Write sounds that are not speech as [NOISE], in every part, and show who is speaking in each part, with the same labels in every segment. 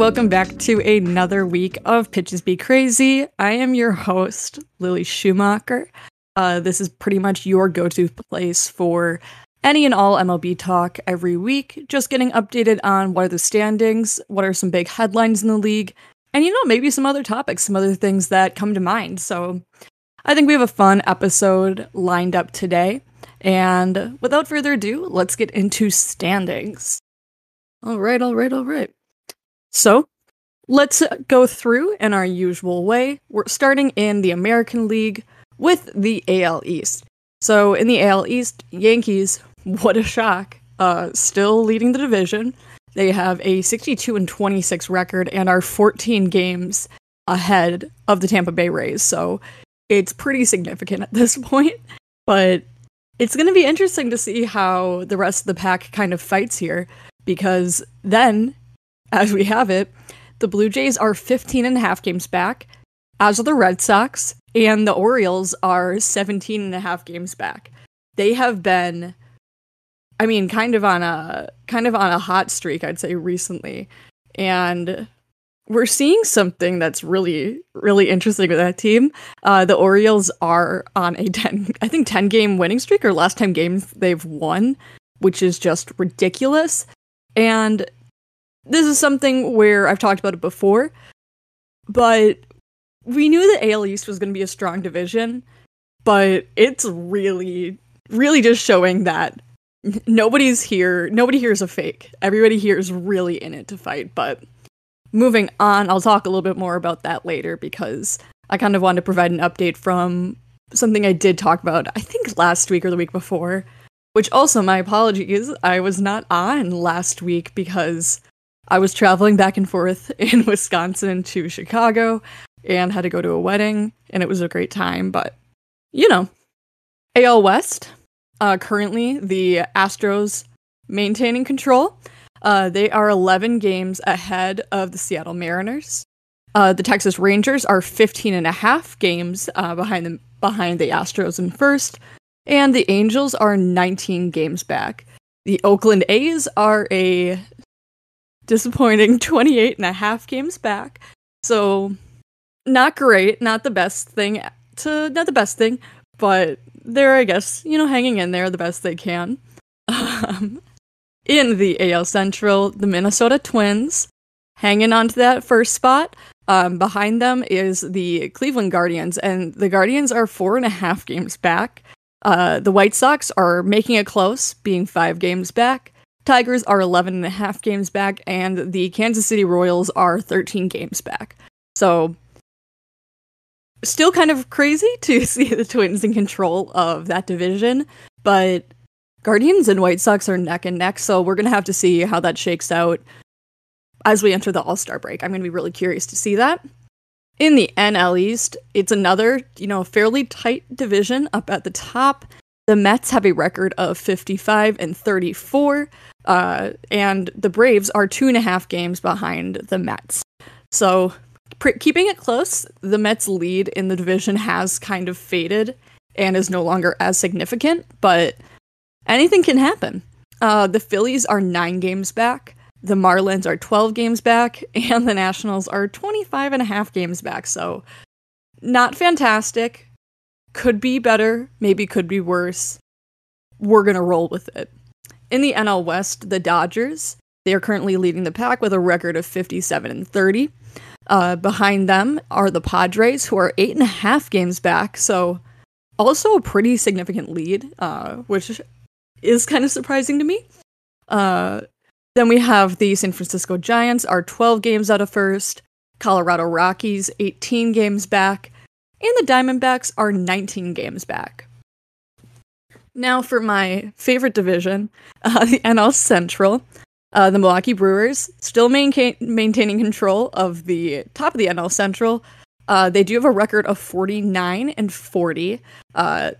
Speaker 1: welcome back to another week of Pitches Be Crazy. I am your host, Lily Schumacher. Uh, this is pretty much your go to place for any and all MLB talk every week, just getting updated on what are the standings, what are some big headlines in the league, and you know, maybe some other topics, some other things that come to mind. So I think we have a fun episode lined up today. And without further ado, let's get into standings. All right, all right, all right. So let's go through in our usual way. We're starting in the American League with the AL East. So in the AL East, Yankees, [LAUGHS] what a shock, uh, still leading the division. They have a 62 and 26 record and are 14 games ahead of the Tampa Bay Rays. So it's pretty significant at this [LAUGHS] point. But it's going to be interesting to see how the rest of the pack kind of fights here because then as we have it, the Blue Jays are 15 and a half games back, as are the Red Sox, and the Orioles are 17 and a half games back. They have been I mean kind of on a kind of on a hot streak I'd say recently. And we're seeing something that's really really interesting with that team. Uh, the Orioles are on a 10 I think 10 game winning streak or last time games they've won, which is just ridiculous. And this is something where I've talked about it before, but we knew that AL East was going to be a strong division, but it's really, really just showing that nobody's here. Nobody here is a fake. Everybody here is really in it to fight. But moving on, I'll talk a little bit more about that later because I kind of wanted to provide an update from something I did talk about, I think last week or the week before, which also, my apologies, I was not on last week because I was traveling back and forth [LAUGHS] in Wisconsin to Chicago and had to go to a wedding, and it was a great time. But, you know, AL West, uh, currently the Astros maintaining control. Uh, they are 11 games ahead of the Seattle Mariners. Uh, the Texas Rangers are 15 and a half games uh, behind the behind the Astros in first, and the Angels are 19 games back. The Oakland A's are a disappointing [LAUGHS] 28 and a half games back. So not great, not the best thing to not the best thing, but they're I guess, you know, hanging in there the best they can. [LAUGHS] Um, in the AL Central, the Minnesota Twins hanging on to that first spot. Um, behind them is the Cleveland Guardians, and the Guardians are four and a half games back. Uh, the White Sox are making it close, being five games back. Tigers are 11 and a half games back, and the Kansas City Royals are 13 games back. So, still kind of crazy to [LAUGHS] see the Twins in control of that division, but Guardians and White Sox are neck and neck, so we're going to have to see how that shakes out as we enter the All Star break. I'm going to be really curious to see that. In the NL East, it's another, you know, fairly tight division up at the top. The Mets have a record of 55 and 34. Uh, and the Braves are two and a half games behind the Mets. So, keeping it close, the Mets' lead in the division has kind of faded and is no longer as significant, but anything can happen. Uh, the Phillies are nine games back, the Marlins are 12 games back, and the Nationals are 25 and a half games back. So, not fantastic. Could be better, maybe could be worse. We're going to roll with it. In the NL West, the Dodgers, they are currently leading the pack with a record of 57 and 30. Uh, behind them are the Padres, who are eight and a half games back, so also a pretty significant lead, uh, which is kind of surprising to me. Uh, then we have the San Francisco Giants, are 12 games out of first. Colorado Rockies, 18 games back. And the Diamondbacks are 19 games back. Now for my favorite division, [LAUGHS] uh, the NL Central. Uh, the Milwaukee Brewers still maintain- maintaining control of the top of the NL Central. Uh, they do have a record of 49 and 40. Uh,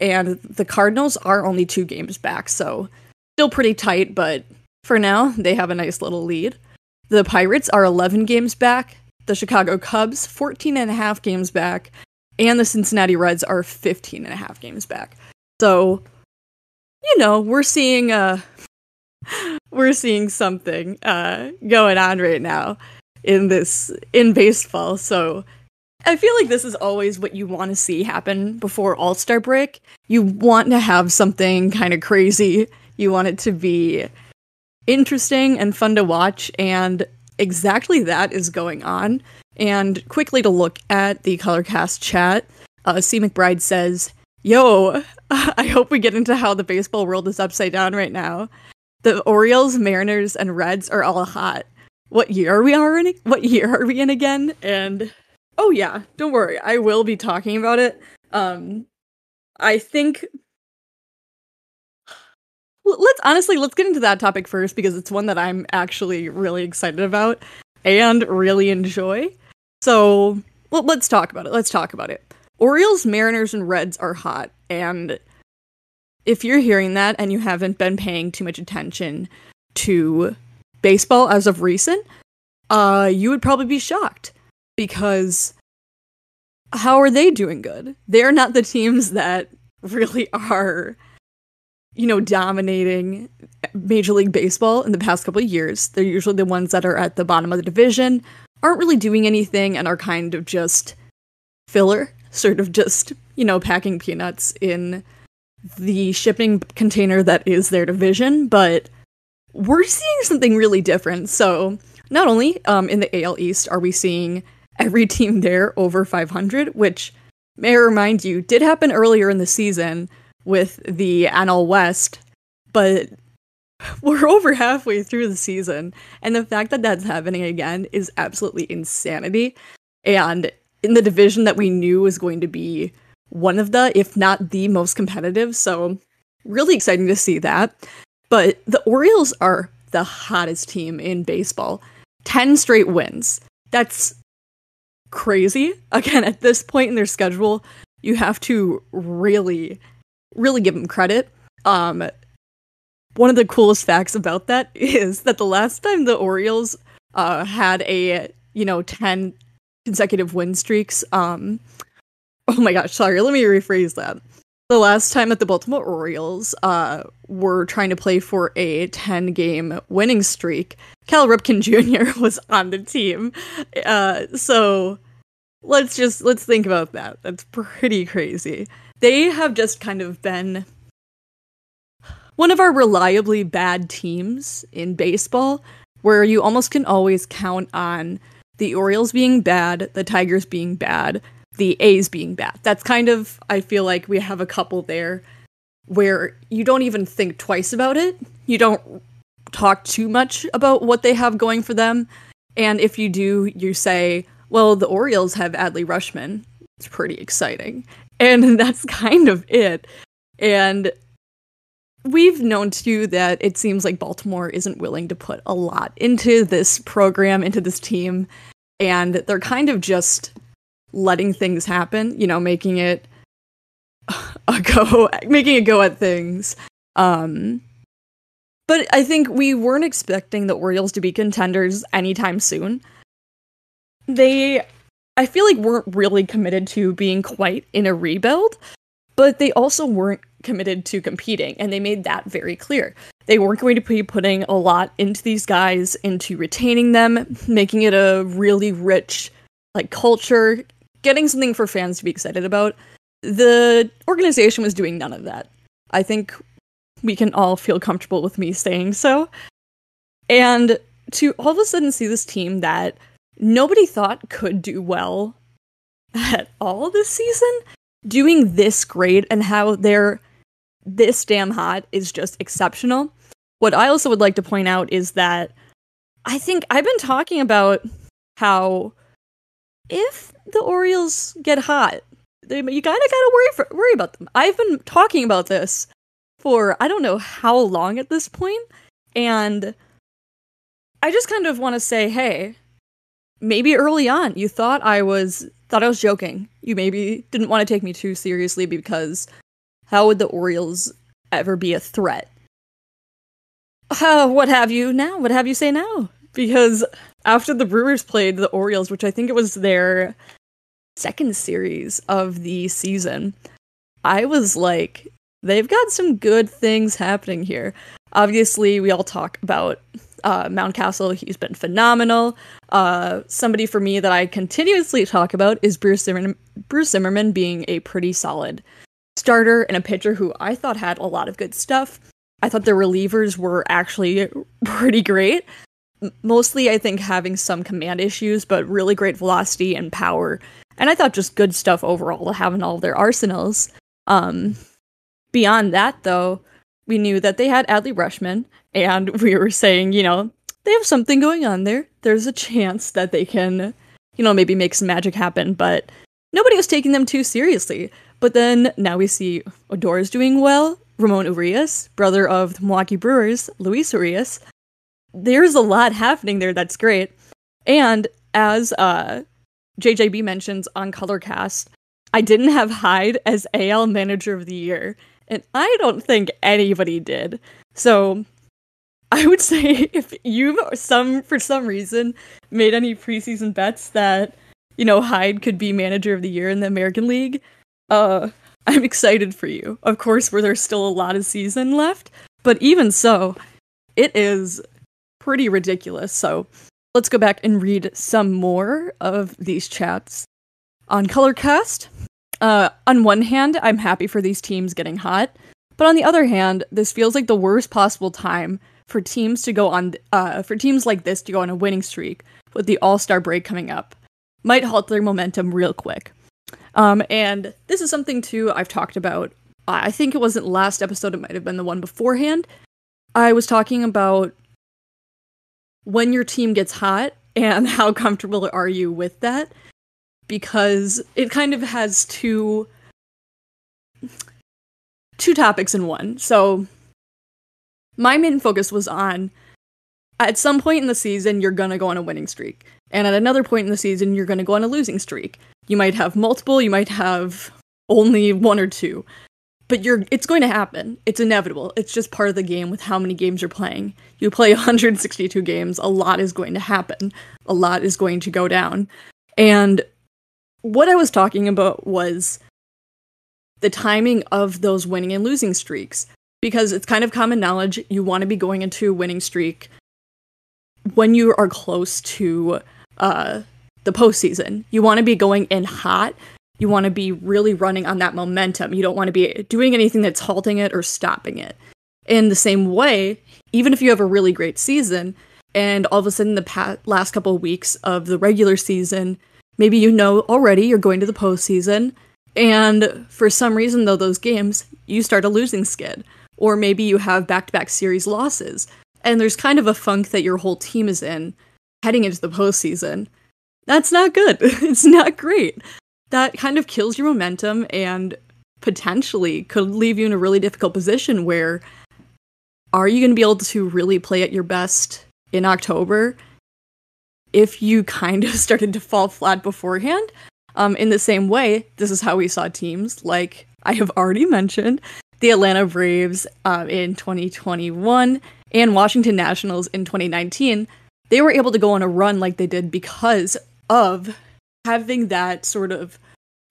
Speaker 1: and the Cardinals are only two games back, so still pretty tight, but for now, they have a nice little lead. The Pirates are 11 games back. The Chicago Cubs, 14 and a half games back. And the Cincinnati Reds are 15 and a half games back. So, you know, we're seeing uh [LAUGHS] we're seeing something uh going on right now. in this in baseball. So I feel like this is always what you want to see happen before All Star break. You want to have something kind of crazy. You want it to be interesting and fun to watch, and exactly that is going on. And quickly to look at the Colorcast chat, uh, C. McBride says, Yo, [LAUGHS] I hope we get into how the baseball world is upside down right now. The Orioles, Mariners, and Reds are all hot. What year are we in? What year are we in again? And oh yeah, don't worry, I will be talking about it. Um, I think let's honestly let's get into that topic first because it's one that I'm actually really excited about and really enjoy. So well, let's talk about it. Let's talk about it. Orioles, Mariners, and Reds are hot, and if you're hearing that and you haven't been paying too much attention to baseball as of recent, uh, you would probably be shocked because how are they doing good? They're not the teams that really are, you know, dominating Major League Baseball in the past couple of years. They're usually the ones that are at the bottom of the division, aren't really doing anything, and are kind of just filler, sort of just, you know, packing peanuts in the shipping container that is their division. But we're seeing something really different. So, not only um, in the AL East are we seeing every team there over 500, which may I remind you did happen earlier in the season with the NL West, but [LAUGHS] we're over halfway through the season, and the fact that that's happening again is absolutely insanity. And in the division that we knew was going to be one of the, if not the most competitive, so really exciting to see that. But the Orioles are the hottest team in baseball. 10 straight wins. That's crazy. Again, at this point in their schedule, you have to really, really give them credit. Um, one of the coolest facts about that [LAUGHS] is that the last time the Orioles uh, had a, you know, 10 consecutive win streaks, um, [LAUGHS] oh my gosh, sorry, let me rephrase that the last time that the Baltimore Orioles uh, were trying to play for a 10 game winning streak, Cal Ripken [LAUGHS] Jr. was on the team. Uh, so let's just let's think about that. That's pretty crazy. They have just kind of been one of our reliably bad teams in baseball where you almost can always count on the Orioles being bad, the Tigers being bad, the A's being bad. That's kind of I feel like we have a couple there where you don't even think twice about it. You don't talk too much about what they have going for them. And if you do, you say, well, the Orioles have Adley Rutschman. It's pretty exciting. And [LAUGHS] that's kind of it. And we've known too that it seems like Baltimore isn't willing to put a lot into this program, into this team. And they're kind of just letting things happen, you know, making it a [LAUGHS] go, making a go at things. Um, but I think we weren't expecting the Orioles to be contenders anytime soon. They, I feel like, weren't really committed to being quite in a rebuild, but they also weren't committed to competing, and they made that very clear. They weren't going to be putting a lot into these guys, into retaining them, making it a really rich like culture, getting something for fans to be excited about. The organization was doing none of that. I think we can all feel comfortable with me saying so. And to all of a sudden see this team that nobody thought could do well [LAUGHS] at all this season doing this great and how they're this damn hot is just exceptional. What I also would like to point out is that I think I've been talking about how if the Orioles get hot, they, you kind of gotta worry for, worry about them. I've been talking about this for I don't know how long at this point, and I just kind of want to say, hey, maybe early on you thought I was thought I was joking. You maybe didn't want to take me too seriously because how would the Orioles ever be a threat? Uh, [SIGHS] what have you now? What have you say now? Because after the Brewers played the Orioles, which I think it was their second series of the season, I was like, they've got some good things happening here. Obviously, we all talk about uh, Mountcastle. He's been phenomenal. Uh, somebody for me that I continuously talk about is Bruce Zimmermann, Bruce Zimmermann being a pretty solid starter and a pitcher who I thought had a lot of good stuff. I thought the relievers were actually [LAUGHS] pretty great. Mostly, I think, having some command issues, but really great velocity and power. And I thought just good stuff overall to have in all of their arsenals. Um, beyond that, though, we knew that they had Adley Rutschman, and [LAUGHS] we were saying, you know, they have something going on there. There's a chance that they can, you know, maybe make some magic happen, but nobody was taking them too seriously. But then now we see Odor is doing well. Ramon Urias, brother of the Milwaukee Brewers, Luis Urias. There's a lot happening there that's great. And as uh, JJB mentions on Colorcast, I didn't have Hyde as AL Manager of the Year, and I don't think anybody did. So I would [LAUGHS] say if you some for some reason made any preseason bets that you know Hyde could be Manager of the Year in the American League, uh, I'm excited for you. Of course, where there's still a lot of season left, but even so, it is pretty ridiculous. So let's go back and read some more of these chats on Colorcast. Uh, on one hand, I'm happy for these teams getting hot, but on the other hand, this feels like the worst possible time for teams to go on uh, for teams like this to go on a winning streak with the All Star break coming up. Might halt their momentum real quick. Um, and this is something too I've talked about. I think it wasn't last episode; it might have been the one beforehand. I was talking about when your team gets hot [LAUGHS] and how comfortable are you with that because it kind of has two two topics in one. So my main focus was on at some point in the season you're to go on a winning streak and at another point in the season you're going to go on a losing streak. You might have multiple, you might have only one or two. But you're it's going to happen. It's inevitable. It's just part of the game with how many games you're playing. You play [LAUGHS] 162 games, a lot is going to happen. A lot is going to go down. And what I was talking about was the timing of those winning and losing streaks because it's kind of common knowledge you want to be going into a winning streak when you are close to uh, the postseason. You want to be going in hot. You want to be really running on that momentum. You don't want to be doing anything that's halting it or stopping it. In the same way, even if you have a really great season, and all of a sudden the past, last couple of weeks of the regular season Maybe you know already you're going to the postseason, and for some reason, though, those games, you start a losing skid. Or maybe you have back to back series losses, and there's kind of a funk that your whole team is in heading into the postseason. That's not good. [LAUGHS] it's not great. That kind of kills your momentum and potentially could leave you in a really difficult position where are you going to be able to really play at your best in October if you [LAUGHS] kind of started to fall flat beforehand. Um, in the same way, this is how we saw teams like I have already mentioned the Atlanta Braves uh, in 2021 and Washington Nationals in 2019. They were able to go on a run like they did because of having that sort of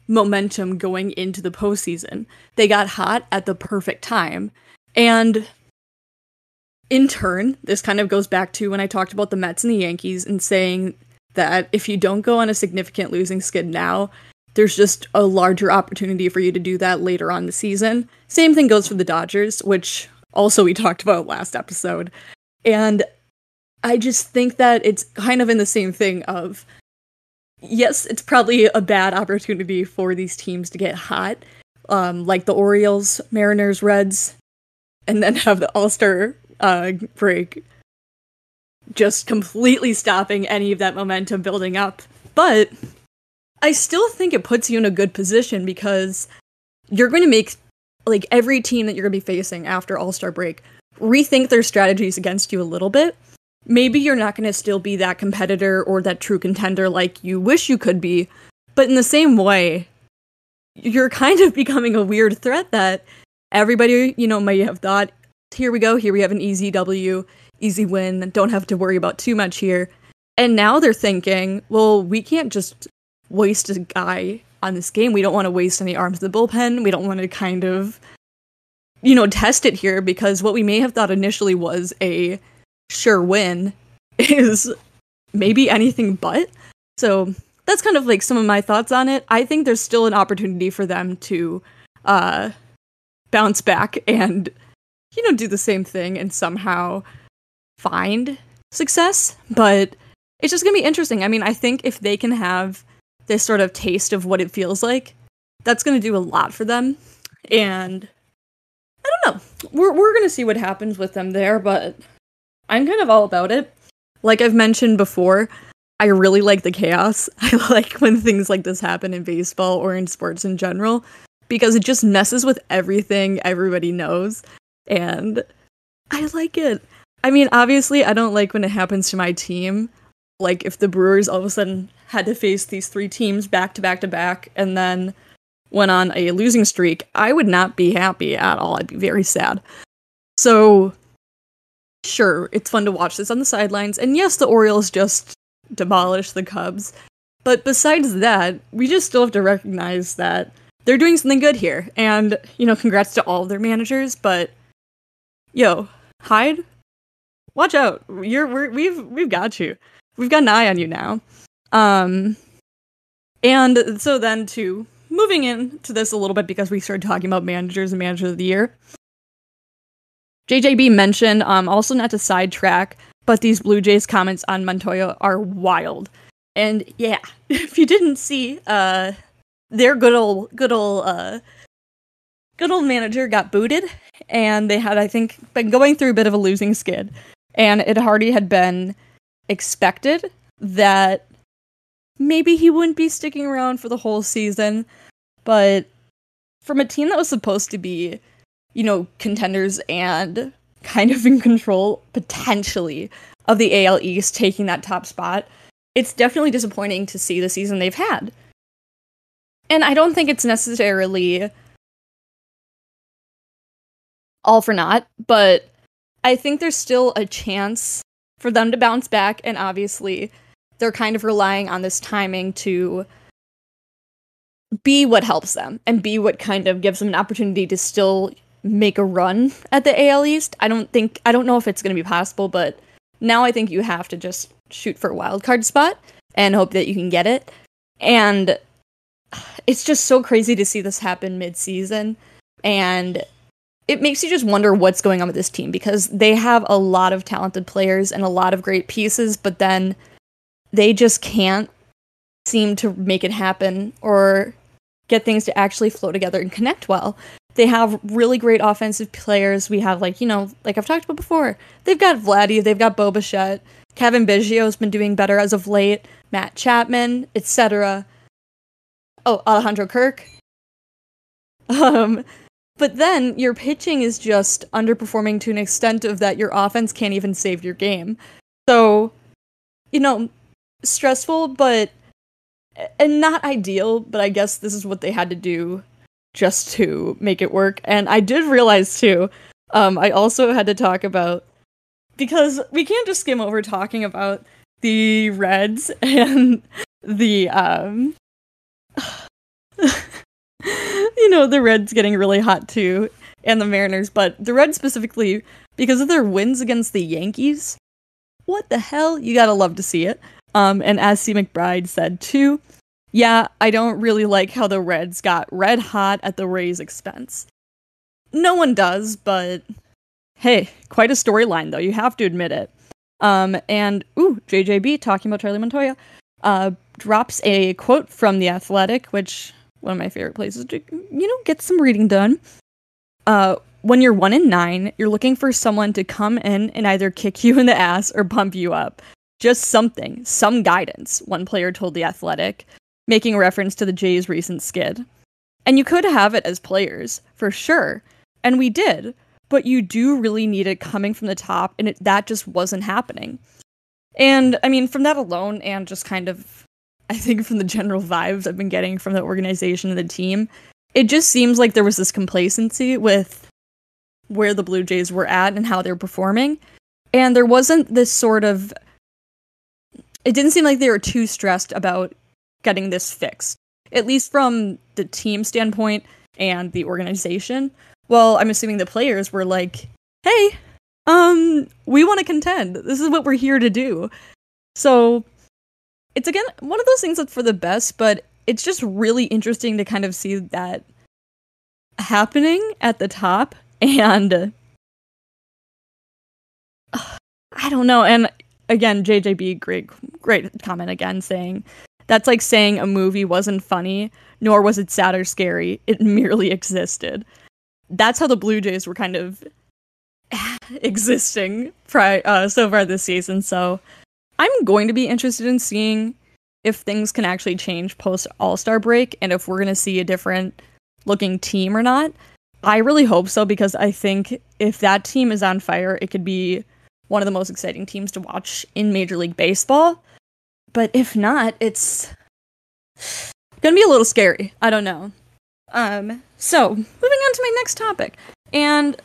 Speaker 1: momentum going into the postseason. They got hot at the perfect time. And in turn, this kind of goes back to when I talked about the Mets and the Yankees and saying that if you don't go on a significant losing skid now, there's just a larger opportunity for you to do that later on the season. Same thing goes for the Dodgers, which also we talked about last episode. And I just think that it's kind of in the same thing of yes, it's probably a bad opportunity for these teams to get hot, um, like the Orioles, Mariners, Reds, and then have the All Star uh, break, just completely stopping any of that momentum building up. But I still think it puts you in a good position because you're going to make like every team that you're going to be facing after All Star break rethink their strategies against you a little bit. Maybe you're not going to still be that competitor or that true contender like you wish you could be, but in the same way, you're kind of [LAUGHS] becoming a weird threat that everybody, you know, might have thought here we go. Here we have an easy W, easy win. Don't have to worry about too much here. And now they're thinking, well, we can't just waste a guy on this game. We don't want to waste any arms of the bullpen. We don't want to kind of, you know, test it here because what we may have thought initially was a sure win is maybe anything but. So that's kind of like some of my thoughts on it. I think there's still an opportunity for them to uh, bounce back and you know do the same thing and somehow find success, but it's just going to be interesting. I mean, I think if they can have this sort of taste of what it feels like, that's going to do a lot for them. And I don't know. We're we're going to see what happens with them there, but I'm kind of all about it. Like I've mentioned before, I really like the chaos. [LAUGHS] I like when things like this happen in baseball or in sports in general because it just messes with everything everybody knows and I like it. I mean, obviously, I don't like when it happens to my team. Like if the Brewers all of a sudden had to face these three teams back to back to back and then went on a losing streak, I would not be happy at all. I'd be very sad. So, sure, it's fun to watch this on the sidelines. And yes, the Orioles just demolished the Cubs. But besides that, we just still have to recognize that they're doing something good here. And, you know, congrats to all of their managers, but yo, Hyde, watch out. You're we're, we've we've got you. We've got an eye on you now. Um and so then to moving into this a little bit because we started talking about managers and manager of the year. JJB mentioned, um, also not to sidetrack, but these Blue Jays comments on Montoyo are wild. And yeah, [LAUGHS] if you didn't see, uh, their good old, good old, uh, good old manager got booted, and they had, I think, been going through a bit of a losing skid. And it already had been expected that maybe he wouldn't be sticking around for the whole season. But from a team that was supposed to be, you know, contenders and kind of in control potentially of the AL East taking that top spot, it's definitely disappointing to see the season they've had. And I don't think it's necessarily all for naught, but I think there's still a chance for them to bounce back, and obviously, they're kind of relying on this timing to be what helps them and be what kind of gives them an opportunity to still make a run at the AL East. I don't think I don't know if it's going to be possible, but now I think you have to just shoot for a wild card spot and hope that you can get it. And it's just so crazy to see this happen mid-season and it makes you just wonder what's going on with this team because they have a lot of talented players and a lot of great pieces, but then they just can't seem to make it happen or get things to actually flow together and connect well. They have really great offensive players. We have like, you know, like I've talked about before. They've got Vladdy, they've got Bo Bichette, Cavan Biggio's been doing better as of late, Matt Chapman, etc. Oh, Alejandro Kirk. [LAUGHS] Um but then your pitching is just underperforming to an extent of that your offense can't even save your game. So, you know, stressful, but and not ideal, but I guess this is what they had to do just to make it work. And I did realize too, um, I also had to talk about because we can't just skim over talking about the Reds [LAUGHS] and the um [SIGHS] you know, the Reds getting really hot too, and the Mariners, but the Reds specifically because of their wins against the Yankees. What the hell? You gotta love to see it. Um, and as C. McBride said too, yeah, I don't really like how the Reds got red hot at the Rays' expense. No one does, but hey, quite a storyline though, you have to admit it. Um, and ooh, JJB talking about Charlie Montoyo, uh, drops a quote from The Athletic, which one of my favorite places to, you know, get some reading done. Uh, when you're one in nine, you're looking for someone to come in and either kick you in the ass or pump you up. Just something, some guidance, one player told The Athletic, making reference to the Jays' recent skid. And you could have it as players, for sure. And we did. But you do really need it coming from the top, and it, that just wasn't happening. And I mean, from that alone, and just kind of [LAUGHS] I think from the general vibes I've been getting from the organization and the team, it just seems like there was this complacency with where the Blue Jays were at and how they're performing. And there wasn't this sort of it didn't seem like they were too stressed about getting this fixed. At least from the team standpoint and the organization. Well, I'm assuming the players were like, "Hey, um, we want to contend. This is what we're here to do. So it's again one of those things that's for the best, but it's just really interesting to kind of see that happening at the top and uh, [SIGHS] I don't know. And again, JJB, great, great comment again saying that's like saying a movie wasn't funny, nor was it sad or scary. It merely existed. That's how the Blue Jays were kind of [LAUGHS] existing pri- uh, so far this season. So I'm going to be interested in seeing if things can actually change post All Star break and if we're going to see a different looking team or not. I really hope so because I think if that team is on fire, it could be one of the most exciting teams to watch in Major League Baseball. But if not, it's gonna be a little scary. I don't know. Um, so moving on to my next topic. And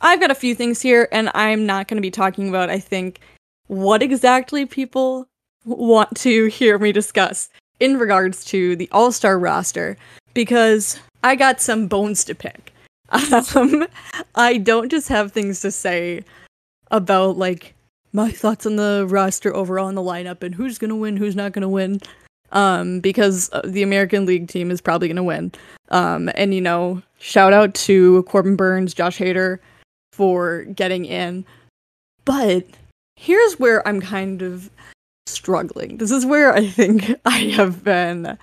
Speaker 1: I've got a few things here, and I'm not gonna be talking about, I think, what exactly people want to hear me discuss in regards to the All Star roster, because I got some bones to pick. [LAUGHS] Um, I don't just have things to say about like my thoughts on the roster overall in the lineup and who's gonna win, who's not gonna win. Um, because uh, the American League team is probably gonna win. Um, and you know, shout out to Corbin Burnes, Josh Hader for getting in. But here's where I'm kind of struggling. This is where I think [LAUGHS] I have been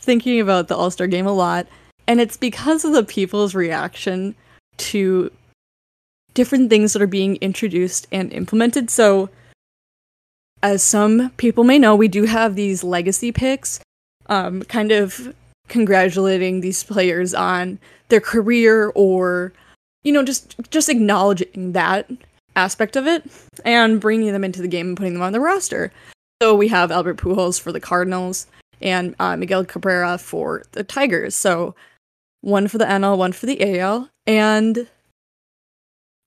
Speaker 1: thinking about the All Star game a lot. And it's because of the people's reaction to different things that are being introduced and implemented. So, as some people may know, we do have these legacy picks, um, kind of congratulating these players on their career or, you know, just just acknowledging that aspect of it and bringing them into the game and putting them on the roster. So we have Albert Pujols for the Cardinals and uh, Miguel Cabrera for the Tigers. So one for the NL, one for the AL, and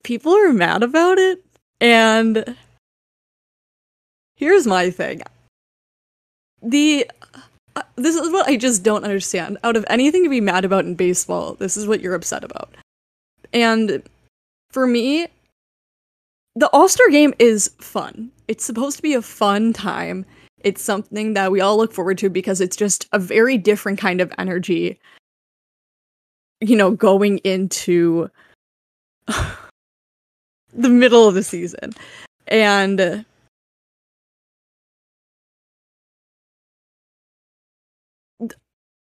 Speaker 1: people are mad about it. And here's my thing. The uh, this is what I just don't understand. Out of anything to be mad about in baseball, this is what you're upset about. And for me, the All-Star game is fun. It's supposed to be a fun time. It's something that we all look forward to because it's just a very different kind of energy. You know, going into the middle of the season. And uh,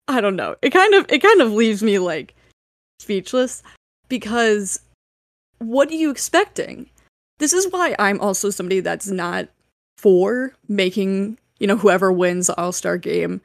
Speaker 1: I don't know. It kind of it kind of leaves me like speechless because what are you expecting? This is why I'm also somebody that's not for making, you know, whoever wins the All-Star game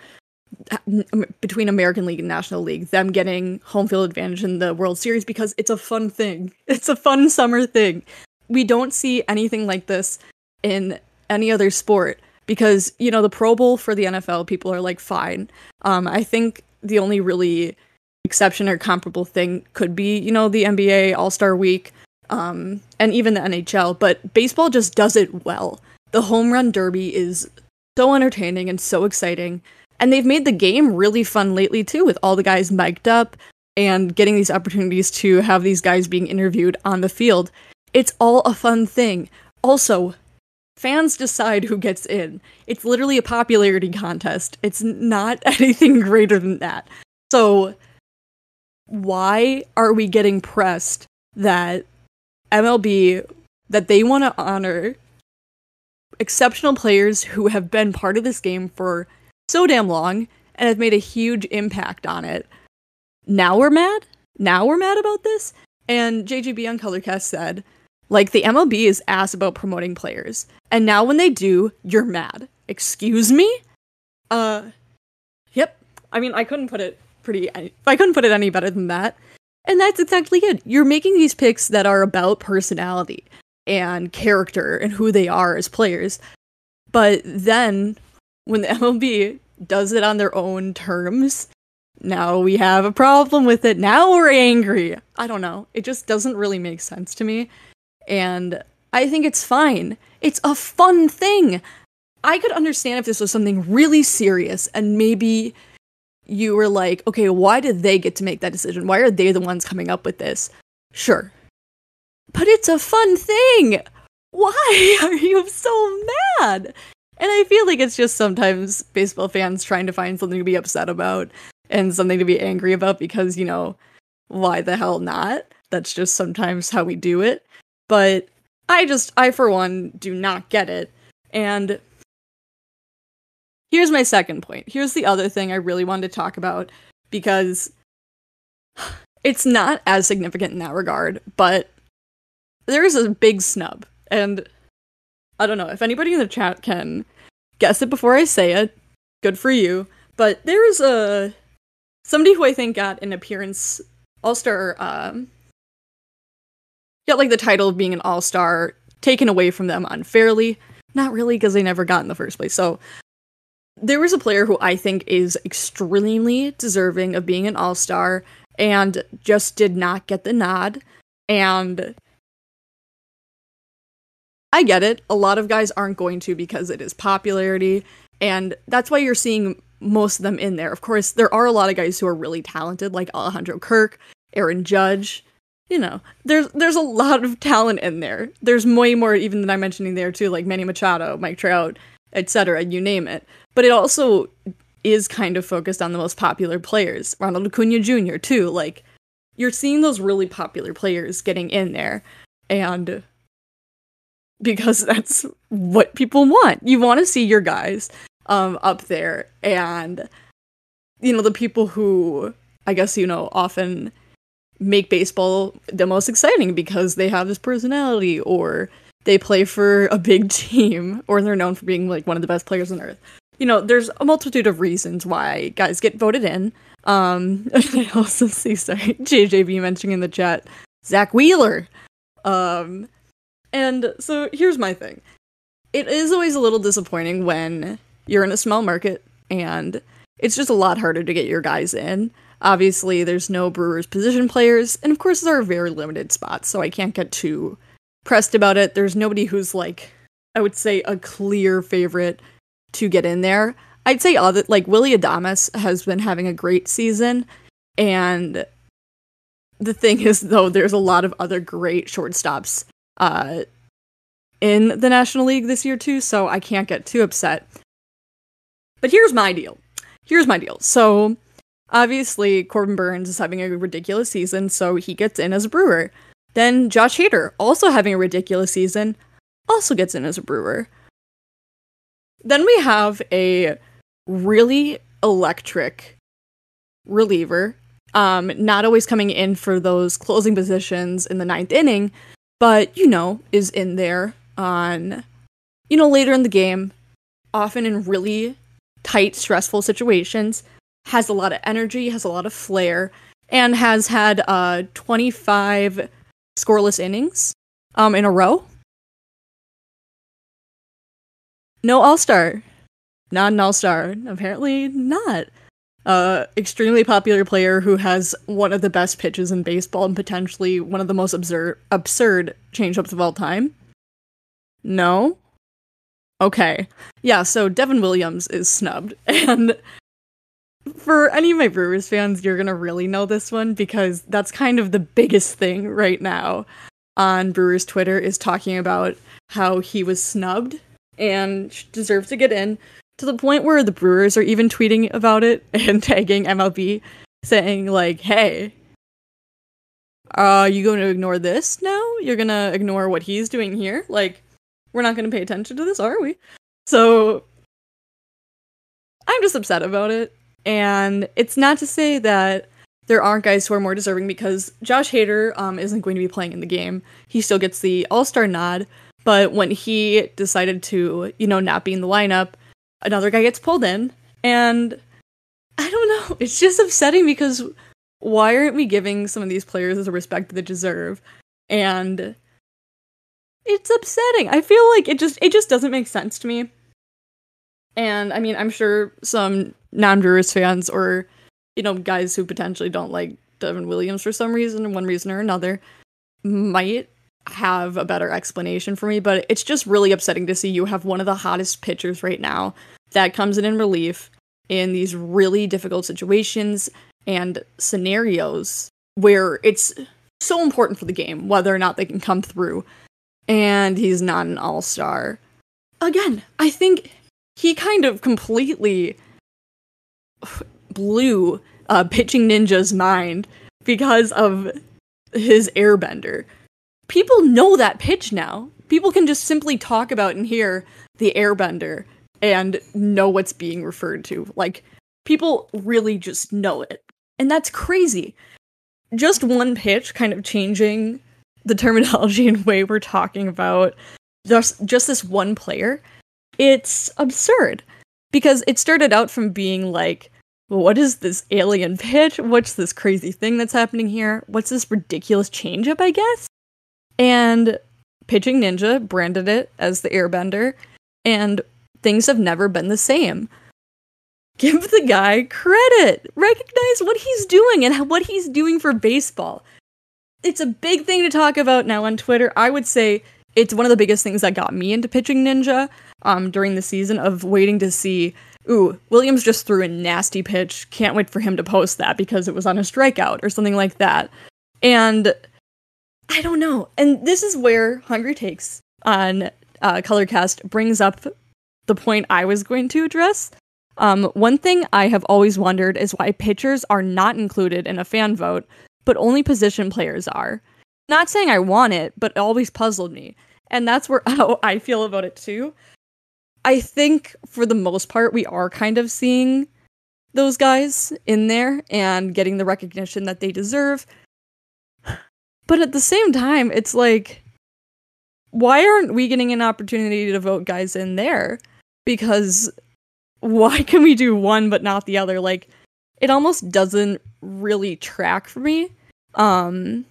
Speaker 1: between American League and National League, them getting home field advantage in the World Series because it's a fun thing. [LAUGHS] It's a fun summer thing. We don't see anything like this in any other sport because, you know, the Pro Bowl for the NFL, people are like, fine. Um, I think the only really exception or comparable thing could be, you know, the NBA All Star Week um, and even the NHL, but baseball just does it well. The home run derby is so entertaining and so exciting. And they've made the game really fun lately too, with all the guys mic'd up and getting these opportunities to have these guys being interviewed on the field. It's all a fun thing. Also, fans decide who gets in. It's literally a popularity contest. It's not [LAUGHS] anything greater than that. So, why are we getting pressed that MLB that they want to honor exceptional players who have been part of this game for so damn long and have made a huge impact on it. Now we're mad? Now we're mad about this? And JGB on Colorcast said, like, the MLB is ass about promoting players. And now when they do, you're mad. Excuse me? Uh, yep. I mean, I couldn't put it pretty, I couldn't put it any better than that. And that's exactly it. You're making these picks that are about personality and character and who they are as players. But then when the [LAUGHS] MLB does it on their own terms, now we have a problem with it. Now we're angry. I don't know. It just doesn't really make sense to me. And I think it's fine. It's a fun thing. I could understand if this was something really serious and maybe you were like, okay, why did they get to make that decision? Why are they the ones coming up with this? Sure. but it's a fun thing. Why [LAUGHS] are you so mad? And I feel like it's just sometimes baseball fans trying to find something to be upset about and something to be angry about because, you know, why the hell not? That's just sometimes how we do it. But I just, I for one, do not get it. And here's my second point. Here's the other thing I really wanted to talk about because it's not as significant in that regard, but there's a big snub. And I don't know if anybody in the chat can guess it before I say it. Good for you. But there's a somebody who I think got an appearance all star um got like the title of being an all star taken away from them unfairly. Not really, because they never got in the first place. So there was a player who I think is extremely deserving of being an all star and just did not get the nod. And I get it. A lot of guys aren't going to because it is popularity. And that's why you're seeing most of them in there. Of course, there are a lot of guys who are really talented, like Alejandro Kirk, Aaron Judge. You know, there's there's a lot of talent in there. There's way more even than I'm mentioning there too, like Manny Machado, Mike Trout, etc. You name it. But it also is kind of focused on the most popular players. Ronald Acuna Jr. too. Like you're seeing those really popular players getting in there, and because [LAUGHS] that's what people want. You want to see your guys um up there and you know the people who I guess you know often make baseball the most exciting because they have this personality or they play for a big [LAUGHS] team or they're known for being like one of the best players on earth. You know, there's a multitude of reasons why guys get voted in. Um [LAUGHS] I also see sorry, JJB mentioning in the chat Zack Wheeler. Um and so here's my thing. It is always a little disappointing when you're in a small market and it's just a lot harder to get your guys in. Obviously, there's no Brewers position players, and of course, there are very limited spots, so I can't get too pressed about it. There's nobody who's like, I would say, a clear favorite to get in there. I'd say other like Willy Adames has been having a great season, and the thing is, though, there's a lot of other great shortstops uh, in the National League this year too, so I can't get too upset. But here's my deal. Here's my deal. So obviously Corbin Burnes is having a ridiculous season, so he gets in as a brewer. Then Josh Hader, also having a ridiculous season, also gets in as a brewer. Then we have a really electric reliever, um, not always coming in for those closing positions in the ninth inning, but you know, is in there on, you know, later in the game, often in really tight, stressful situations, has a lot of energy, has a lot of flair, and has had uh 25 scoreless innings um in a row. No all-star. Not an all-star. Apparently not. Uh extremely popular player who has one of the best pitches in baseball and potentially one of the most absurd absurd changeups of all time. No. Okay. Yeah, so Devin Williams is snubbed. [LAUGHS] And for any of my Brewers fans, you're going to really know this one because that's kind of the biggest thing right now on Brewers Twitter is talking about how he was snubbed and deserves to get in to the point where the Brewers are even tweeting about it [LAUGHS] and tagging MLB saying like, "Hey, are you going to ignore this now? You're going to ignore what he's doing here?" Like we're not going to pay attention to this, are we? So I'm just upset about it. And it's not to say that there aren't guys who are more deserving because Josh Hader um, isn't going to be playing in the game. He still gets the All Star nod, but when he decided to, you know, not be in the lineup, another guy gets pulled in. And I don't know, [LAUGHS] it's just upsetting because why aren't we giving some of these players the respect they deserve? And it's upsetting. I feel like it just it just doesn't make sense to me. And I mean, I'm sure some non-Brewers fans or you know guys who potentially don't like Devin Williams for some reason, one reason or another, might have a better explanation for me. But it's just really upsetting to see you have one of the hottest pitchers right now that comes in in relief in these really difficult situations and scenarios where it's so important for the game, whether or not they can come through. And he's not an all star. Again, I think he kind of completely blew uh, Pitching Ninja's mind because of his airbender. People know that pitch now. People can just simply talk about and hear the airbender and know what's being referred to. Like, people really just know it. And that's crazy. Just one pitch kind of changing the [LAUGHS] terminology and way we're talking about just just this one player. It's absurd because it started out from being like well, what is this alien pitch? What's this crazy thing that's happening here? What's this ridiculous change up, I guess? And Pitching Ninja branded it as the Airbender, and things have never been the same. Give the guy credit. Recognize what he's doing and what he's doing for baseball. It's a big thing to talk about now on Twitter. I would say it's one of the biggest things that got me into Pitching Ninja um, during the season of waiting to see ooh, Williams just threw a nasty pitch. Can't wait for him to post that because it was on a strikeout or something like that. And I don't know. And this is where Hungry Takes on uh, Colorcast brings up the point I was going to address. Um, one thing I have always wondered is why pitchers are not included in a fan vote, but only position players are. Not saying I want it, but it always puzzled me. And that's where [LAUGHS] how I feel about it too. I think for the most part, we are kind of seeing those guys in there and getting the recognition that they deserve. But at the same time, it's like, why aren't we getting an opportunity to vote guys in there? Because why [LAUGHS] can we do one but not the other? Like, it almost doesn't really track for me. Um,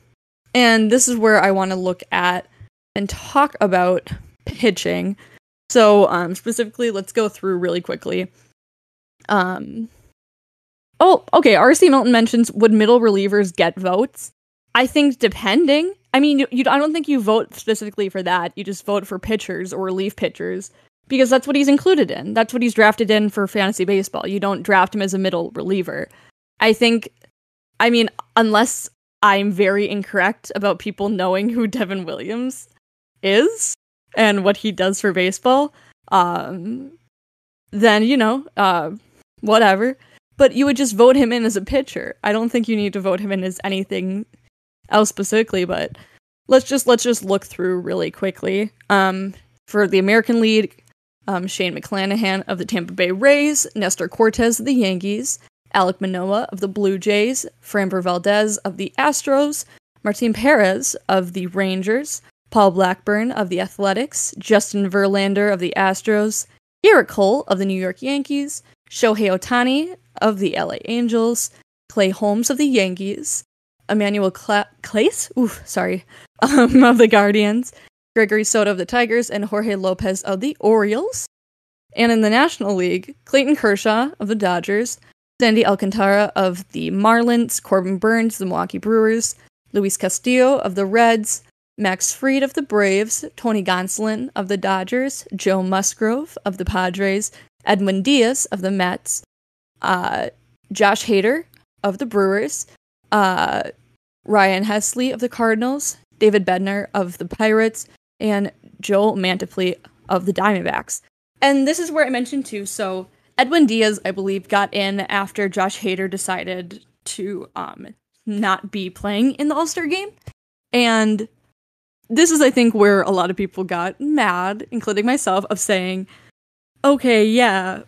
Speaker 1: and this is where I want to look at and talk about pitching so, um, specifically, let's go through really quickly. Um, oh, okay. RC Milton mentions would middle relievers get votes? I think depending. I mean, you, you, I don't think you vote specifically for that. You just vote for pitchers or relief pitchers because that's what he's included in. That's what he's drafted in for fantasy baseball. You don't draft him as a middle reliever. I think, I mean, unless I'm very incorrect about people knowing who Devin Williams is, and what he does for baseball, um, then you know, uh, whatever. But you would just vote him in as a pitcher. I don't think you need to vote him in as anything else specifically. But let's just let's just look through really quickly. Um, for the American League, um, Shane McClanahan of the Tampa Bay Rays, Nestor Cortes of the Yankees, Alek Manoah of the Blue Jays, Framber Valdez of the Astros, Martin Perez of the Rangers, Paul Blackburn of the Athletics, Justin Verlander of the Astros, Gerrit Cole of the New York Yankees, Shohei Ohtani of the LA Angels, Clay Holmes of the Yankees, Emmanuel Cla- Clase, ooh, sorry, um, of the Guardians, Gregory Soto of the Tigers, and Jorge Lopez of the Orioles. And in the National League, Clayton Kershaw of the Dodgers, Sandy Alcantara of the Marlins, Corbin Burnes, the Milwaukee Brewers, Luis Castillo of the Reds, Max Fried of the Braves, Tony Gonsolin of the Dodgers, Joe Musgrove of the Padres, Edwin Diaz of the Mets, uh, Josh Hader of the Brewers, uh, Ryan Helsley of the Cardinals, David Bednar of the Pirates, and Joe Mantiply of the Diamondbacks. And this is where I mentioned too. So Edwin Diaz, I believe, got in after Josh Hader decided to um, not be playing in the All Star game, and this is, I think, where a lot of people got mad, including myself, of saying, okay, yeah,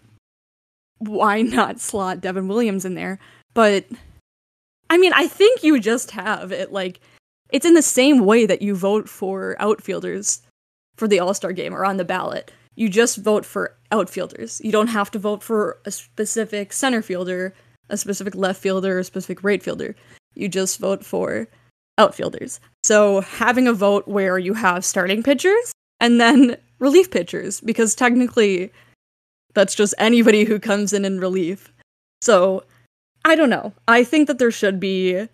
Speaker 1: why not slot Devin Williams in there? But I mean, I think you just have it like it's in the same way that you vote for outfielders for the All Star game or on the ballot. You just vote for outfielders. You don't have to vote for a specific center fielder, a specific left fielder, a specific right fielder. You just vote for outfielders. So having a vote where you have starting pitchers and then relief pitchers, because technically that's just anybody who comes in in relief. So I don't know. I think that there should be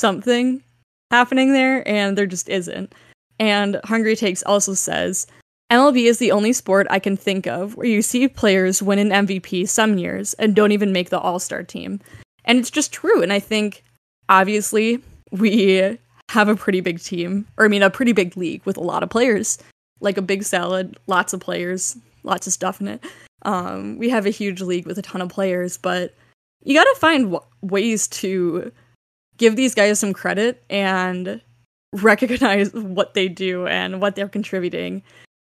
Speaker 1: something happening there, and there just isn't. And Hungry Takes also says MLB is the only sport I can think of where you see players win an MVP some years and don't even make the All Star team. And it's just true. And I think obviously we have a pretty big team, or I mean, a pretty big league with a lot of players, like a big salad, lots of players, lots of stuff in it. Um, we have a huge league with a ton of players, but you got to find w- ways to give these guys some credit and recognize [LAUGHS] what they do and what they're contributing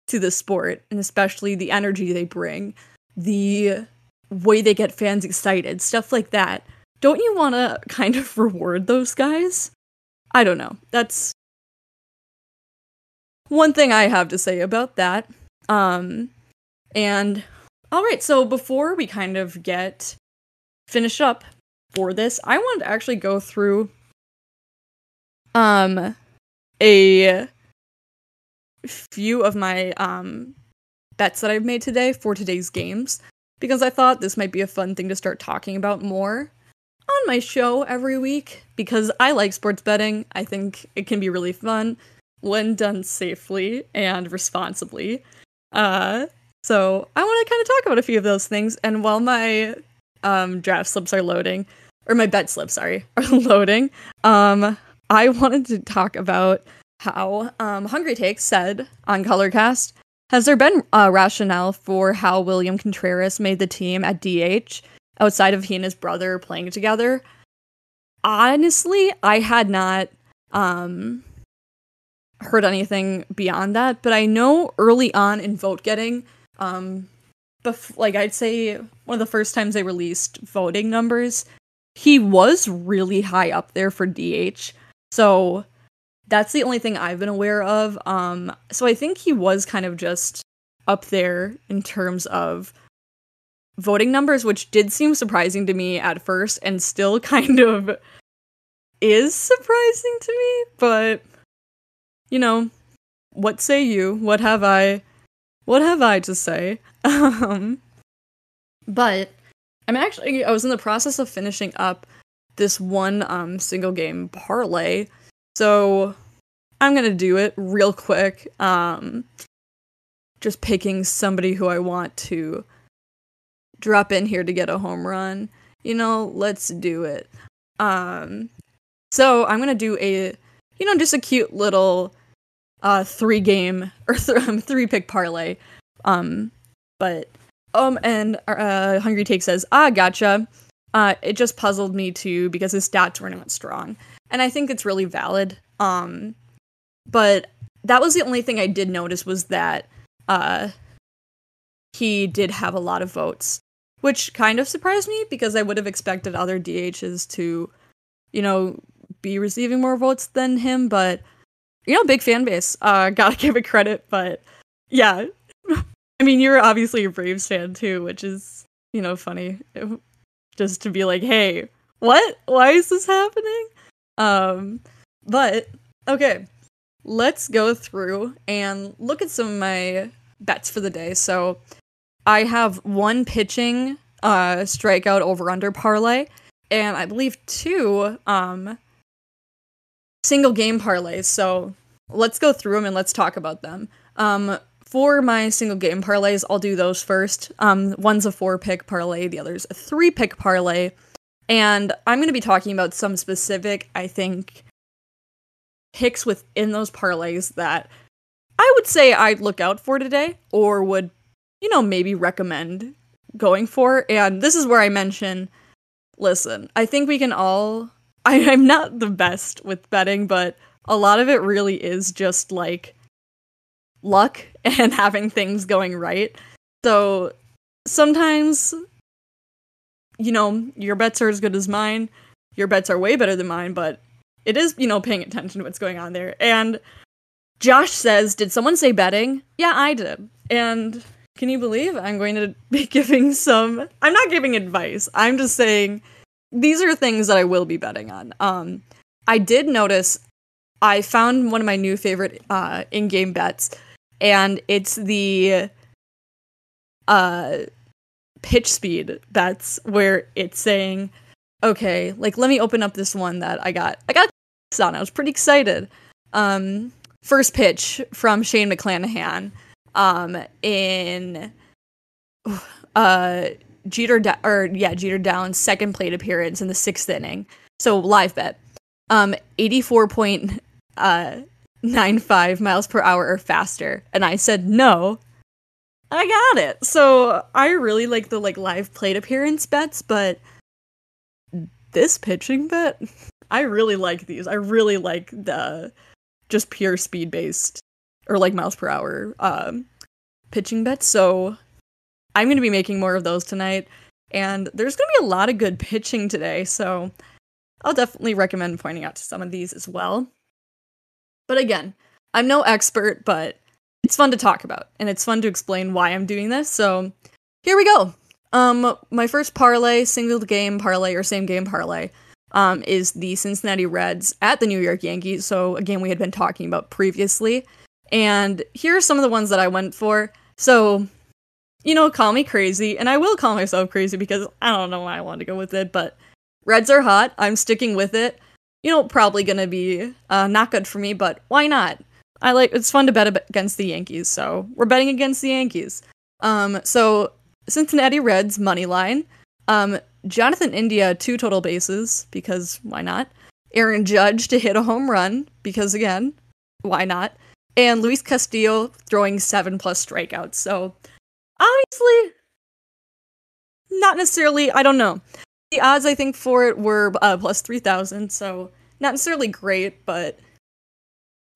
Speaker 1: to the sport, and especially the energy they bring, the way they get fans excited, stuff like that. Don't you want to [LAUGHS] kind of reward those guys? I don't know. That's one thing I have to say about that. Um, and all right, so before we kind of get finished up for this, I wanted to actually go through um a few of my um bets that I've made today for today's games because I thought this might be a fun thing to start talking about more on my show every week because I like sports betting. I think it can be really fun when done safely and responsibly. Uh, so I want to kind of talk about a few of those things. And while my um, draft slips are loading, or my bed slip, sorry, [LAUGHS] are loading, um, I wanted to talk about how um, Hungry Take said on Colorcast Has there been a rationale for how William Contreras made the team at DH outside of he and his brother playing together. Honestly, I had not um heard anything beyond that, but I know early on in vote getting, um bef- like I'd say one of the first times they released voting numbers, he was really high up there for DH. So that's the only thing I've been aware of. Um so I think he was kind of just up there in terms of voting numbers, which did seem surprising to me at first and still [LAUGHS] kind of is surprising to me, but you know, what say you? What have I what have I to say? [LAUGHS] Um but I'm actually I was in the process of finishing up this one um single game parlay. So I'm going to do it real quick. Um just picking somebody who I want to drop in here to get a home run. You know, let's do it. Um, so I'm gonna do a, you know, just a cute little, uh, three game [LAUGHS] or th- um, three pick parlay. Um, but um, and uh, Hungry Take says, ah, gotcha. Uh, it just puzzled me too because his stats weren't that strong, and I think it's really valid. Um, but that was the only thing I did notice was that uh, he did have a lot of votes which kind of surprised me because I would have expected other DHs to, you know, be receiving more votes than him. But you know, big fan base. Uh, [LAUGHS] gotta give it credit. But yeah, I mean, you're obviously a Braves fan too, which is you know funny. Just to be like, hey, what? Why is this happening? Um, but okay, let's go through and look at some of my bets for the day. So I have one pitching uh strikeout over under parlay and I believe two um single game parlays. So let's go through them and let's talk about them. Um for my single game parlays, I'll do those first. Um one's a four pick parlay, the other's a three pick parlay. And I'm going to be talking about some specific, I think, picks within those parlays that I would say I'd look out for today or would you know, maybe recommend going for. And this is where I mention listen, I think we can all. [LAUGHS] I, I'm not the best with betting, but a lot of it really is just like luck [LAUGHS] and having things going right. So sometimes, you know, your bets are as good as mine. Your bets are way better than mine, but it is, you know, paying attention to what's going on there. And Josh says, Did someone say betting? Yeah, I did. And can you believe I'm going to [LAUGHS] be giving some I'm not giving advice. I'm just saying these are things that I will be betting on. Um I did notice I found one of my new favorite uh in-game bets and it's the uh pitch speed that's where it's saying okay, like let me open up this one that I got. I got this on. I was pretty excited. Um first pitch from Shane McClanahan um in uh Jeter da- or yeah, Jeter Downs second plate appearance in the sixth inning. So live bet. um 84 point uh, miles per hour or faster. And I said no. I got it. So I really like the like live plate appearance bets, but this pitching bet, I really like these. I really like the just pure speed based or like miles per hour um pitching bets. So I'm going to be making more of those tonight. And there's going to be a lot of good pitching today. So I'll definitely recommend pointing out to some of these as well. But again, I'm no expert, but it's fun to talk about and it's fun to explain why I'm doing this. So here we go. Um, my first parlay, single game parlay or same game parlay, um, is the Cincinnati Reds at the New York Yankees. So again, we had been talking about previously. And here are some of the ones that I went for. So, you know, call me crazy, and I will call myself crazy because I don't know why I wanted to go with it, but Reds are hot. I'm sticking with it. You know, probably gonna be uh, not good for me, but why not? I like it's fun to bet against the Yankees, so we're betting against the Yankees. Um, so Cincinnati Reds money line. Um, Jonathan India two total bases because why not? Aaron Judge to hit a home run because again, why not? And Luis Castillo throwing seven plus strikeouts. So obviously, not necessarily. I don't know. The odds I think for it were uh, plus three thousand, so not necessarily great, but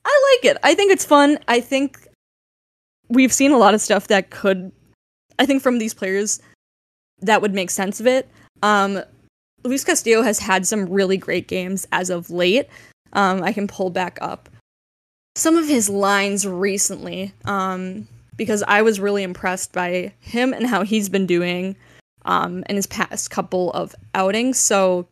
Speaker 1: I like it. I think it's fun. I think we've seen a lot of stuff that could, I think, from these players that would make sense of it. Um, Luis Castillo has had some really great games as of late. Um, I can pull back up some of his lines recently um, because I was really impressed by him and how he's been doing um, in his past couple of outings. So,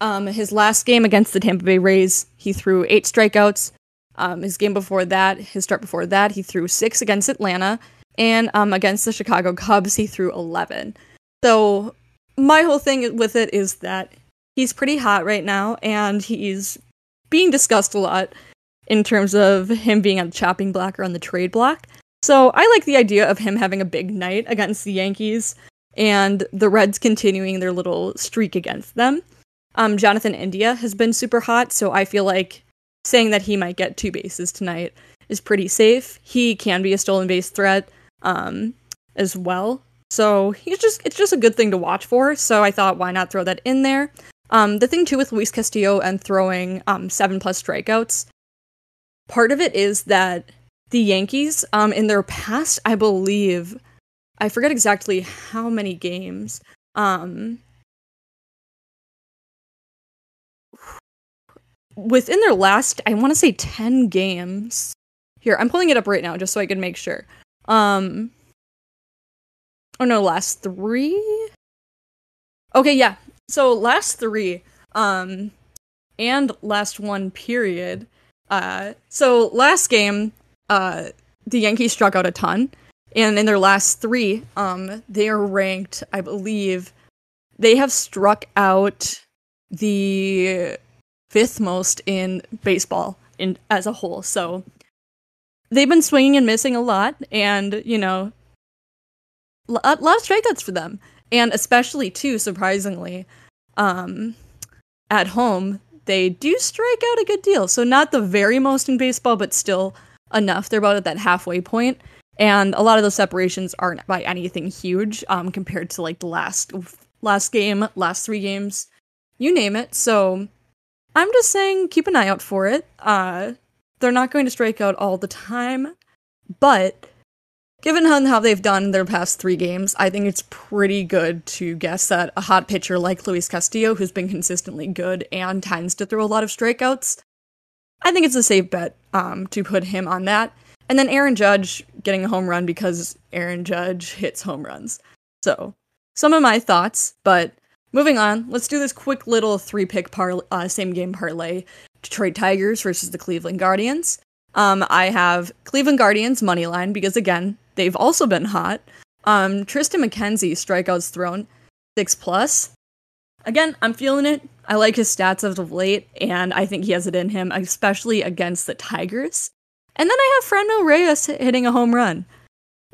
Speaker 1: um, his last game against the Tampa Bay Rays, he threw eight strikeouts. Um, his game before that, his start before that, he threw six against Atlanta, and um, against the Chicago Cubs, he threw 11. So, my whole thing with it is that he's pretty hot right now, and he's being discussed a lot in terms of him being on the chopping block or on the trade block. So, I like the idea of him having a big night against the Yankees and the Reds continuing their little streak against them. Um, Jonathan India has been super hot, so I feel like saying that he might get two bases tonight is pretty safe. He can be a stolen base threat um, as well. So he's just it's just a good thing to watch for. So I thought why not throw that in there. Um, the thing too with Luis Castillo and throwing um, seven plus strikeouts, part of it is that the Yankees, um, in their past, I believe, I forget exactly how many games. Um, within their last, I want to say 10 games. Here, I'm pulling it up right now just so I can make sure. Um, oh no, last three? Okay, yeah. So last three, um, and last one period. Uh, so last game, uh, the Yankees struck out a ton. And in their last three, um, they are ranked, I believe, they have struck out the fifth most in baseball in as a whole. So they've been swinging and missing a lot, and you know, a lot of strikeouts for them, and especially too surprisingly, um, at home they do strike out a good deal. So not the very most in baseball, but still enough. They're about at that halfway point and a lot of those separations aren't by anything huge um, compared to like the last last game, last three games, you name it. So I'm just saying, keep an eye out for it. Uh, they're not going to strike out all the time, but given how they've done their past three games, I think it's pretty good to guess that a hot pitcher like Luis Castillo, who's been consistently good and tends to throw a lot of strikeouts, I think it's a safe bet um, to put him on that. And then Aaron Judge getting a home run because Aaron Judge hits home runs. So, some of my thoughts, but moving on, let's do this quick little three pick par- uh, same game parlay Detroit Tigers versus the Cleveland Guardians. Um, I have Cleveland Guardians money line because, again, they've also been hot. Um, Triston McKenzie strikeouts thrown six plus. Again, I'm feeling it. I like his stats as of late, and I think he has it in him, especially against the Tigers. And then I have Franmil Reyes hitting a home run.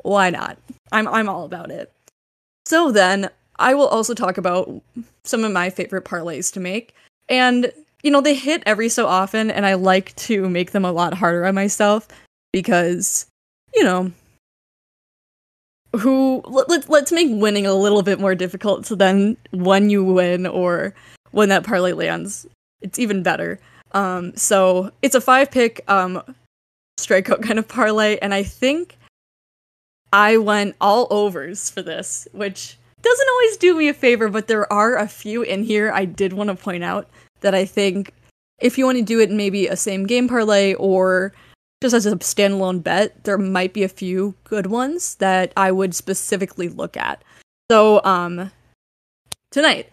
Speaker 1: Why not? I'm I'm all about it. So then I will also talk about some of my favorite parlays to make. And you know, they hit every so often, and I like to make them a lot harder on myself because, you know, who let, let, let's make winning a little bit more difficult so then when you win or when that parlay lands, it's even better. Um, so it's a five pick um, strikeout kind of parlay, and I think I went all overs for this, which doesn't always do me a favor, but there are a few in here I did want to point out that I think if you want to do it in maybe a same game parlay or just as a standalone bet, there might be a few good ones that I would specifically look at. So, um, tonight,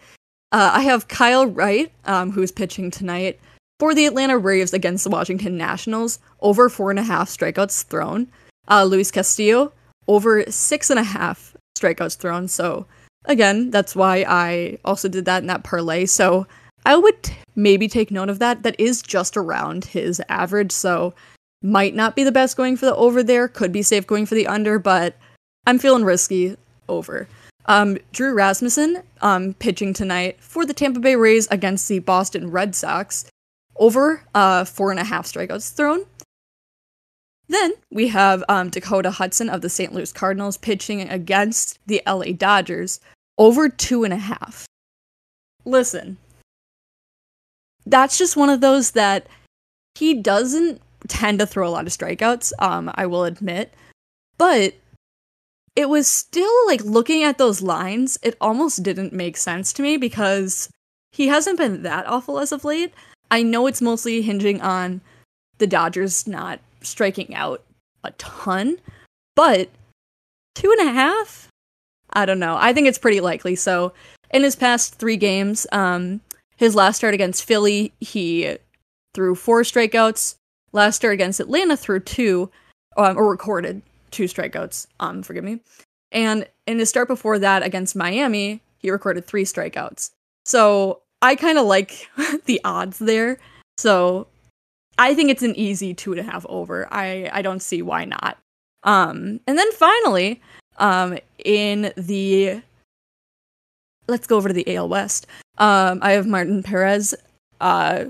Speaker 1: uh, I have Kyle Wright, um, who's pitching tonight for the Atlanta Braves against the Washington Nationals, over four and a half strikeouts thrown. Uh, Luis Castillo, over six and a half strikeouts thrown. So, again, that's why I also did that in that parlay. So, I would maybe take note of that. That is just around his average. So, might not be the best going for the over there. Could be safe going for the under, but I'm feeling risky over. Um, Drew Rasmussen um, pitching tonight for the Tampa Bay Rays against the Boston Red Sox. Over uh, four and a half strikeouts thrown. Then we have um, Dakota Hudson of the St. Louis Cardinals pitching against the LA Dodgers. Over two and a half. Listen, that's just one of those that he doesn't tend to throw a lot of strikeouts, um, I will admit. But it was still like looking at those lines, it almost didn't make sense to me because he hasn't been that awful as of late. I know it's mostly hinging on the Dodgers not striking out a ton, but two and a half? I don't know. I think it's pretty likely. So, in his past three games, um, his last start against Philly, he threw four strikeouts. Last start against Atlanta threw two, um, or recorded two strikeouts. Um, forgive me. And in his start before that against Miami, he recorded three strikeouts. So I kind of like [LAUGHS] the odds there. So I think it's an easy two and a half over. I I don't see why not. Um, and then finally, um, in the let's go over to the AL West. Um, I have Martin Perez, uh,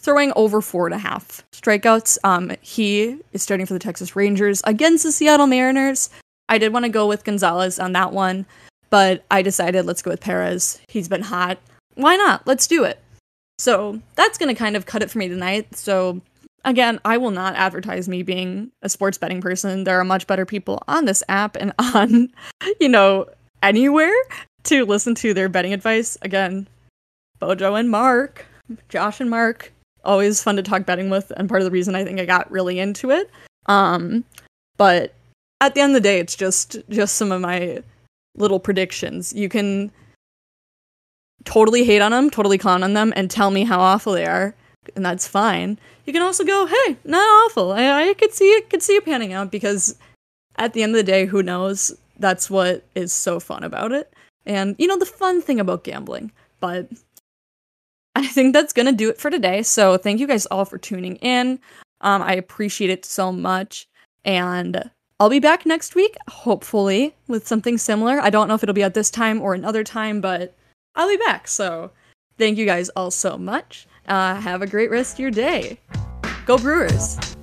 Speaker 1: throwing over four and a half strikeouts. Um, he is starting for the Texas Rangers against the Seattle Mariners. I did want to go with Gonzales on that one, but I decided let's go with Perez. He's been hot. Why not? Let's do it. So that's going to kind of cut it for me tonight. So again, I will not advertise me being a sports betting person. There are much better people on this app and [LAUGHS] on, you know, anywhere to listen to their betting advice. Again, Bojo and Mark, Josh and Mark, always fun to talk betting with and part of the reason I think I got really into it. Um, but at the end of the day, it's just just some of my little predictions. You can totally hate on them, totally clown on them, and tell me how awful they are, and that's fine. You can also go, "Hey, not awful. I, I could see it, could see it panning out." Because at the end of the day, who knows? That's what is so fun about it, and you know the fun thing about gambling. But [LAUGHS] I think that's to do it for today. So thank you guys all for tuning in. Um, I appreciate it so much. And I'll be back next week, hopefully, with something similar. I don't know if it'll be at this time or another time, but I'll be back. So thank you guys all so much. Uh, have a great rest of your day. Go Brewers!